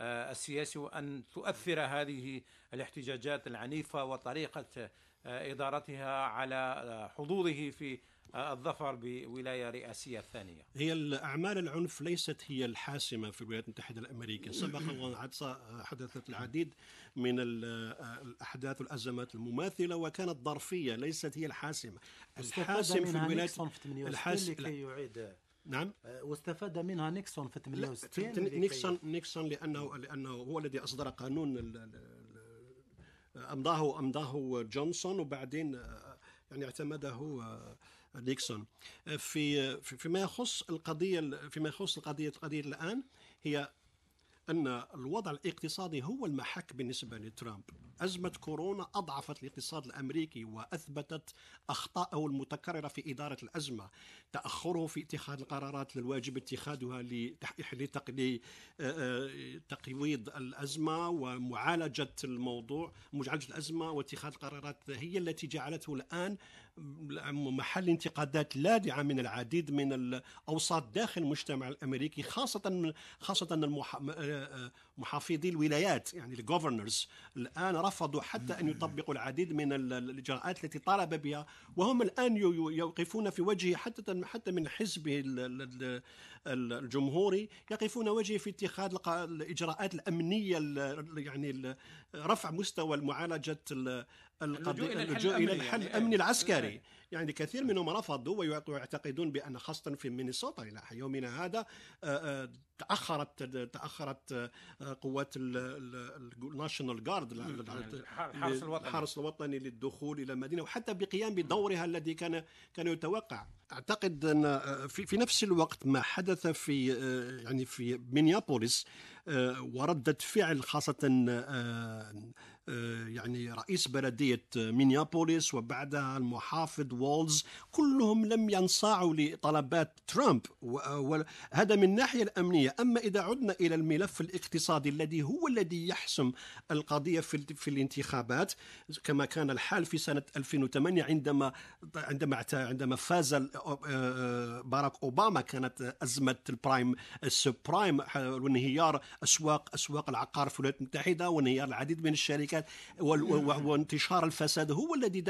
آه، السياسي وأن تؤثر هذه الاحتجاجات العنيفة وطريقة آه، إدارتها على آه، حظوظه في الظفر بولاية رئاسية ثانية هي الأعمال العنف ليست هي الحاسمة في الولايات المتحدة الأمريكية. سبق حدثت العديد من الأحداث والأزمات المماثلة وكانت ظرفية ليست هي الحاسمة. الحاسم في الولايات الحاسم لكي يعيد. نعم؟ آه، واستفاد منها نيكسون في 68 نيكسون نيكسون لأنه لأنه هو الذي أصدر قانون امضاه أمضاه جونسون وبعدين آه، يعني اعتمده آه، نيكسون. في فيما يخص القضية فيما يخص القضية القضية الآن هي أن الوضع الاقتصادي هو المحك بالنسبة لترامب. أزمة كورونا أضعفت الاقتصاد الأمريكي وأثبتت أخطاءه المتكررة في إدارة الأزمة. تأخره في اتخاذ القرارات الواجب اتخاذها لتقويض الأزمة ومعالجة الموضوع معالجة الأزمة واتخاذ القرارات هي التي جعلته الآن محل انتقادات لاذعة من العديد من الأوساط داخل المجتمع الأمريكي خاصة خاصة محافظي الولايات يعني الجوفرنرز الآن رفضوا حتى أن يطبقوا العديد من الإجراءات التي طالب بها وهم الآن يوقفون في وجهه حتى حتى من حزبه الجمهوري يقفون وجهه في اتخاذ الإجراءات الأمنية يعني رفع مستوى معالجة القضية اللجوء إلى الحل الأمني. يعني العسكري. يعني كثير منهم رفضوا ويعتقدون بأن خاصة في مينيسوتا إلى يومنا هذا آه، آه، تأخرت تأخرت آه، قوات ال National Guard الحرس الوطني. الحرس الوطني للدخول إلى المدينة وحتى بقيام بدورها الذي كان كان يتوقع. أعتقد أن في, في نفس الوقت ما حدث في يعني في مينيابوليس وردة فعل خاصة يعني رئيس بلدية مينيابوليس وبعدها المحافظ وولز كلهم لم ينصاعوا لطلبات ترامب. وهذا من الناحية الأمنية. أما إذا عدنا إلى الملف الاقتصادي الذي هو الذي يحسم القضية في, الانتخابات كما كان الحال في سنة 2008 عندما عندما عندما فاز باراك أوباما كانت أزمة ال prime السبرايم وانهيار أسواق أسواق العقار في الولايات المتحدة وانهيار العديد من الشركات. وانتشار الفساد هو الذي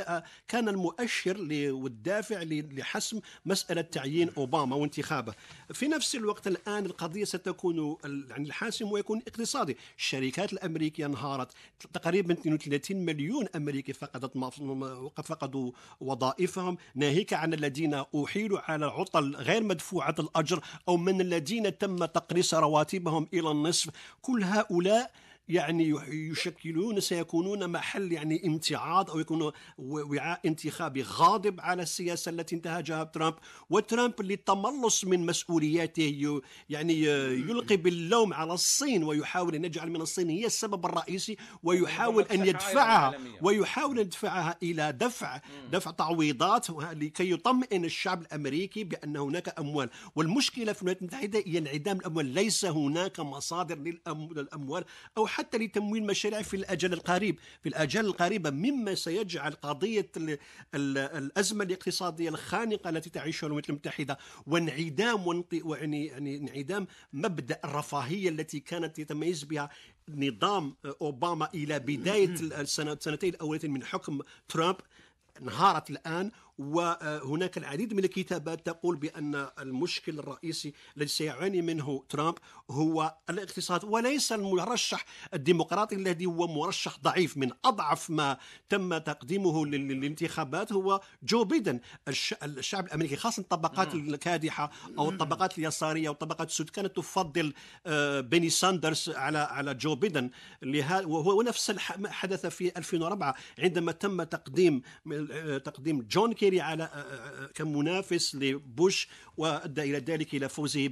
كان المؤشر والدافع لحسم مسألة تعيين أوباما وانتخابه. في نفس الوقت الآن القضية ستكون يعني الحاسم ويكون اقتصادي. الشركات الأمريكية انهارت تقريبا 32 مليون أمريكي فقدت فقدوا وظائفهم ناهيك عن الذين أحيلوا على عطل غير مدفوعة الأجر أو من الذين تم تقليص رواتبهم إلى النصف. كل هؤلاء يعني يشكلون سيكونون محل يعني امتعاض أو يكونوا وعاء انتخابي غاضب على السياسة التي انتهجها ترامب. وترامب للتملص من مسؤولياته يعني يلقي باللوم على الصين ويحاول أن يجعل من الصين هي السبب الرئيسي ويحاول أن يدفعها ويحاول ان يدفعها إلى دفع دفع تعويضات لكي يطمئن الشعب الأمريكي بأن هناك أموال. والمشكلة في الولايات المتحدة هي انعدام الأموال. ليس هناك مصادر للأموال أو حتى لتمويل مشاريع في الأجل القريب. في الأجل القريبة مما سيجعل قضية ال ال الأزمة الاقتصادية الخانقة التي تعيشها الولايات المتحدة وانعدام يعني يعني انعدام مبدأ الرفاهية التي كانت يتميز بها نظام أوباما إلى بداية السنتين الأولين من حكم ترامب. انهارت الآن وهناك العديد من الكتابات تقول بأن المشكل الرئيسي الذي سيعاني منه ترامب هو الاقتصاد وليس المرشح الديمقراطي الذي هو مرشح ضعيف. من أضعف ما تم تقديمه للانتخابات هو جو بيدن الشعب الأمريكي خاصة الطبقات الكادحة أو الطبقات اليسارية والطبقات السود. كانت تفضل آه، بيرني ساندرز على على جو بيدن وهو نفس حدث في 2004 عندما تم تقديم آه، تقديم جون كي كيري على آه، آه، آه، كمنافس لبوش وأدى إلى ذلك إلى فوزه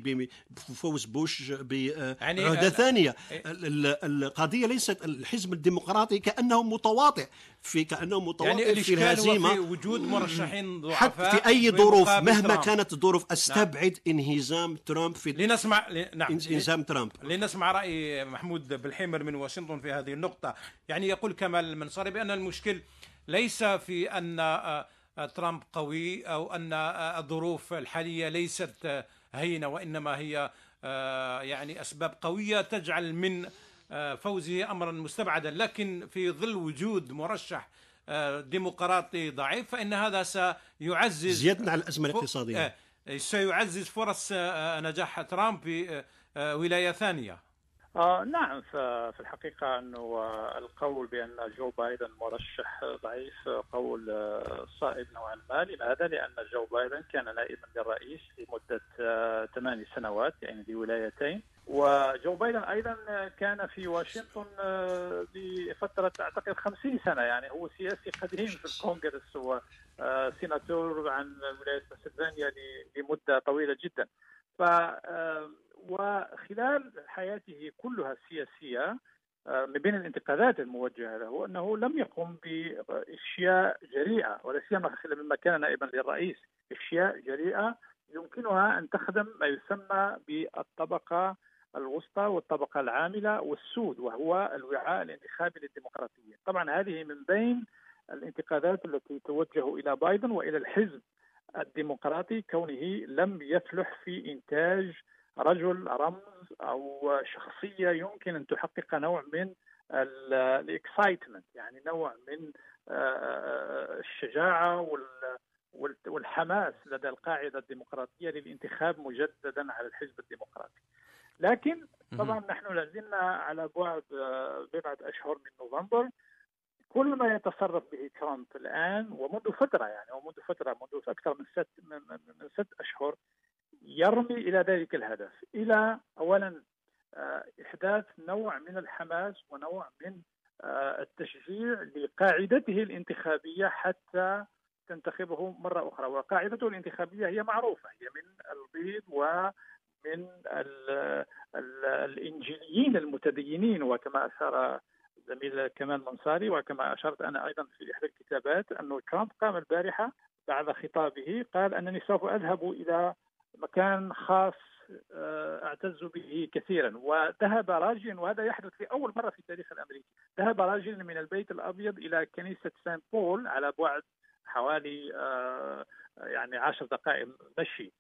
بفوز بوش بعهده يعني ثانية إيه. القضية ليست الحزب الديمقراطي كأنه متواطئ في كأنه متواطئ يعني في الهزيمه في وجود مرشحين ضعفاء حتى في أي ظروف مهما ترامب. كانت الظروف نعم. أستبعد نعم. انهزام ترامب في لنسمع نعم إنهزام ترامب لنسمع رأي محمود بالحمر من واشنطن في هذه النقطة يعني يقول كمال المنصري بأن المشكل ليس في أن ترامب قوي أو أن الظروف الحالية ليست هينة وإنما هي آه، يعني أسباب قوية تجعل من آه، فوزه امرا مستبعدا. لكن في ظل وجود مرشح آه، ديمقراطي ضعيف فإن هذا سيعزز زيادة على الأزمة الاقتصادية. سيعزز فرص نجاح ترامب في ولاية ثانية. آه نعم في الحقيقة أنه القول بأن جو بايدن مرشح ضعيف قول آه، صائب نوعا ما. لماذا؟ لأن جو بايدن كان نائبا للرئيس لمدة آه، ثماني سنوات يعني لولايتين. وجو بايدن أيضا كان في واشنطن آه، لفترة أعتقد خمسين سنة يعني هو سياسي قديم في الكونغرس هو سيناتور عن ولاية بنسلفانيا لمدة طويلة جدا. ف وخلال حياته كلها السياسية آه، من بين الانتقادات الموجهة له أنه لم يقم باشياء جريئة ولا سيما لما كان نائبا للرئيس اشياء جريئة يمكنها أن تخدم ما يسمى بالطبقة الوسطى والطبقة العاملة والسود وهو الوعاء الانتخابي للديمقراطية. طبعا هذه من بين الانتقادات التي توجه إلى بايدن وإلى الحزب الديمقراطي كونه لم يفلح في إنتاج رجل رمز أو شخصية يمكن أن تحقق نوع من الإكسايتمنت يعني نوع من آه، الشجاعة والحماس لدى القاعدة الديمقراطية للانتخاب مجددا على الحزب الديمقراطي. لكن طبعا نحن لازلنا على بعد آه، بضعه أشهر من نوفمبر كل ما يتصرف به ترامب الآن ومنذ فترة يعني ومنذ فترة منذ أكثر من ست من ست أشهر يرمي إلى ذلك الهدف. إلى اولا آه، إحداث نوع من الحماس ونوع من آه، التشجيع لقاعدته الانتخابية حتى تنتخبه مرة أخرى. وقاعدته الانتخابية هي معروفة. هي من البيض ومن الإنجيليين المتدينين. وكما أشار زميل كمال منصاري وكما أشرت أنا أيضا في إحدى الكتابات أنه ترامب قام البارحة بعد خطابه قال أنني سوف أذهب إلى مكان خاص آه، اعتز به كثيرا. وذهب راجلا وهذا يحدث لاول مرة في التاريخ الأمريكي. ذهب راجل من البيت الأبيض إلى كنيسة سان بول على بعد حوالي آه، يعني عشر دقائق مشي.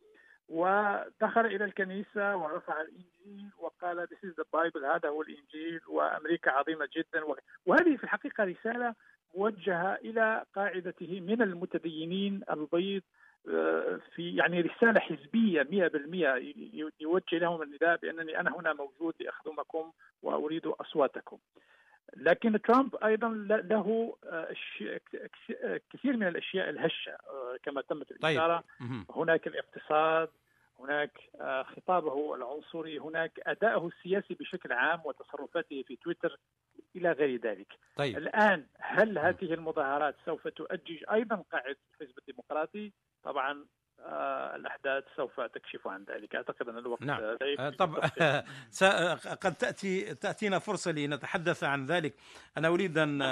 ودخل إلى الكنيسة ورفع الإنجيل وقال this is the Bible. هذا هو الإنجيل. وأمريكا عظيمة جدا. وهذه في الحقيقة رسالة موجهة إلى قاعدته من المتدينين البيض في يعني رسالة حزبية 100% يوجه لهم النداء بأنني أنا هنا موجود لأخدمكم وأريد أصواتكم. لكن ترامب أيضا له آه، كثير من الأشياء الهشة آه، كما تمت الإشارة طيب. هناك الاقتصاد هناك آه، خطابه العنصري هناك أداءه السياسي بشكل عام وتصرفاته في تويتر إلى غير ذلك. طيب. الآن هل هذه المظاهرات سوف تؤجج أيضا قاعدة الحزب الديمقراطي؟ طبعا آه الأحداث سوف تكشف عن ذلك. أعتقد أن الوقت نعم. آه طب قد تأتي تأتينا فرصة لنتحدث عن ذلك. أنا أريد أن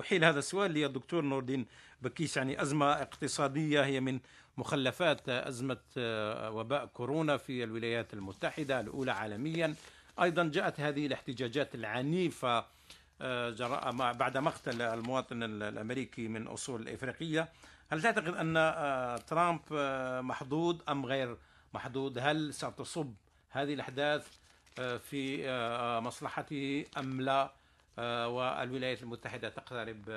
أحيل هذا السؤال للدكتور نور الدين بكيس يعني أزمة اقتصادية هي من مخلفات ازمه آه، وباء كورونا في الولايات المتحدة الأولى عالميا. أيضا جاءت هذه الاحتجاجات العنيفة آه، جراء بعد مقتل المواطن الأمريكي من أصول إفريقية. هل تعتقد أن آه، ترامب محظوظ أم غير محظوظ؟ هل ستصب هذه الأحداث في مصلحته أم لا؟ والولايات المتحدة تقترب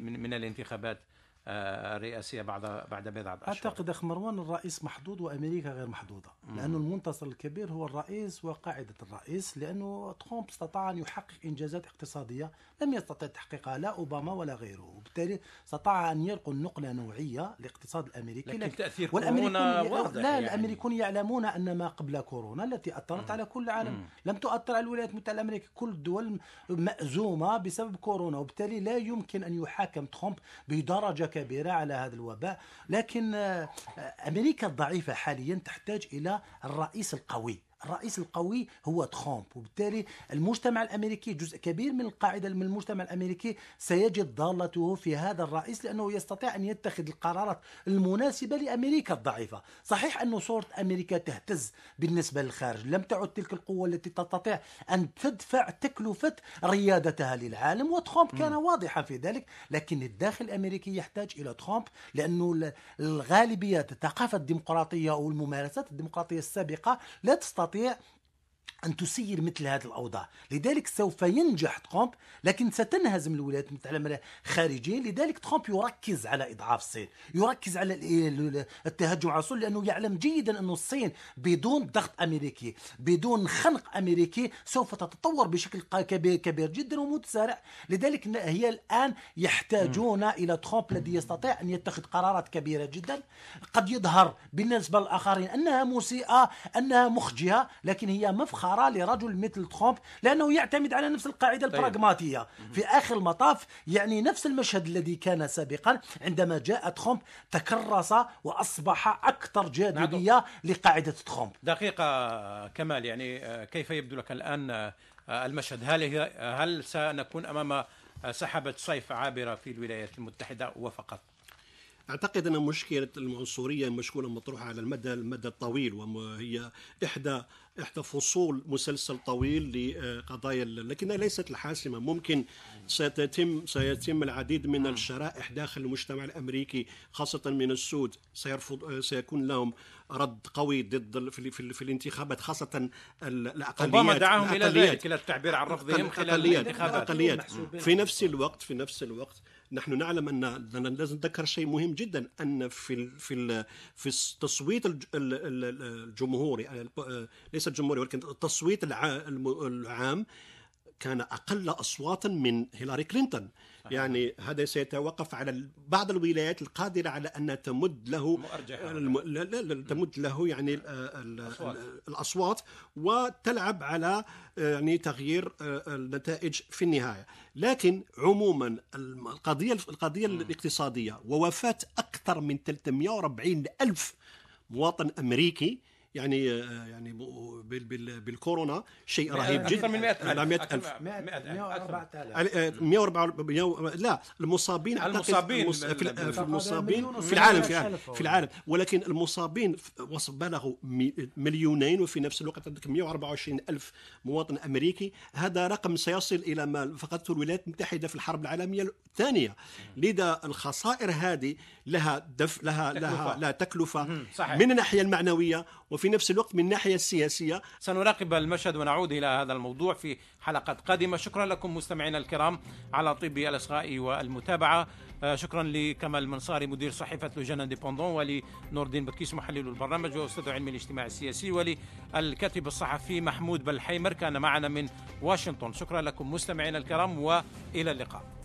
من الانتخابات الرئاسيه بعد بعد بضعه اشهر أعتقد أخ مروان الرئيس محظوظ وأمريكا غير محظوظه لأنه المنتصر الكبير هو الرئيس وقاعدة الرئيس لأنه ترامب استطاع أن يحقق إنجازات اقتصادية لم يستطع تحقيقها لا أوباما ولا غيره وبالتالي استطاع أن يلقوا النقلة نوعية للاقتصاد الأمريكي لكن, لكن تأثير كورونا واضح لا يعني. الأمريكون يعلمون أن ما قبل كورونا التي أثرت. على كل العالم. لم تؤثر على الولايات المتحدة الأمريكية كل الدول مأزومة بسبب كورونا وبالتالي لا يمكن أن يحاكم ترامب بدرجة كبيرة على هذا الوباء لكن آه، أمريكا الضعيفة حاليا تحتاج إلى الرئيس القوي. الرئيس القوي هو ترامب وبالتالي المجتمع الأمريكي جزء كبير من القاعدة من المجتمع الأمريكي سيجد ضالته في هذا الرئيس لأنه يستطيع أن يتخذ القرارات المناسبة لأمريكا الضعيفة، صحيح انه صورة أمريكا تهتز بالنسبة للخارج، لم تعد تلك القوة التي تستطيع أن تدفع تكلفة ريادتها للعالم وترامب كان واضحا في ذلك، لكن الداخل الأمريكي يحتاج إلى ترامب لأنه الغالبيات الثقافة الديمقراطية أو الممارسات الديمقراطية السابقة لا تستطيع تستطيع أن تسير مثل هذه الأوضاع. لذلك سوف ينجح ترامب لكن ستنهزم الولايات المتحدة خارجيا لذلك ترامب يركز على إضعاف الصين يركز على التهجم على الصين لأنه يعلم جيدا أن الصين بدون ضغط أمريكي بدون خنق أمريكي سوف تتطور بشكل كبير, جدا ومتسارع. لذلك هي الآن يحتاجون إلى ترامب الذي يستطيع أن يتخذ قرارات كبيرة جدا. قد يظهر بالنسبة للآخرين أنها مسيئة أنها مخجئة لكن هي مفخرة خرا لرجل مثل ترامب لأنه يعتمد على نفس القاعدة طيب. البراغماتية. في آخر المطاف يعني نفس المشهد الذي كان سابقا عندما جاء ترامب تكرس وأصبح أكثر جاذبية لقاعدة ترامب. دقيقة كمال يعني آه، كيف يبدو لك الآن آه، المشهد؟ هل هل سنكون أمام سحبة صيف عابرة في الولايات المتحدة وفقط؟ أعتقد أن مشكلة العنصريه مشكله مطروحة على المدى المدى الطويل وهي احدى إحدى فصول مسلسل طويل لقضايا لكنها ليست الحاسمة. ممكن ستتم سيتم العديد من الشرائح داخل المجتمع الأمريكي خاصة من السود. سيرفض سيكون لهم رد قوي ضد في, في, في الانتخابات خاصة الاقليات أوباما دعاهم إلى ذلك إلى التعبير عن رفضهم خلال الانتخابات. الأقليات. في نفس الوقت في نفس الوقت نحن نعلم أن لازم نذكر شيء مهم جدا أن في في في التصويت الجمهوري ليس الجمهوري ولكن التصويت العام كان أقل اصواتا من هيلاري كلينتون. يعني هذا سيتوقف على بعض الولايات القادرة على أن تمد له الم... لا لا تمد له يعني الأصوات. الأصوات وتلعب على يعني تغيير النتائج في النهاية. لكن عموما القضية القضية الاقتصادية ووفاة أكثر من 340 ألف مواطن أمريكي يعني يعني بالكورونا شيء رهيب جدا. أكثر من 100000 100000 104 لا المصابين المصابين في المصابين في العالم في العالم في العالم. ولكن المصابين بلغوا مليونين وفي نفس الوقت عندك 124 ألف مواطن أمريكي. هذا رقم سيصل إلى ما فقدته الولايات المتحدة في الحرب العالمية الثانية. لذا الخسائر هذه لها دف لها لها لا تكلفة صحيح. من الناحية المعنوية وفي نفس الوقت من الناحية السياسية سنراقب المشهد ونعود إلى هذا الموضوع في حلقات قادمة. شكرا لكم مستمعينا الكرام على طيب الإصغاء والمتابعة. آه، شكرا لكمال المنصاري مدير صحيفة لوجان انديبوندون ولنور الدين بكيس محلل البرنامج وأستاذ علم الاجتماع السياسي وللكاتب الصحفي محمود بلحيمر كان معنا من واشنطن. شكرا لكم مستمعينا الكرام وإلى اللقاء.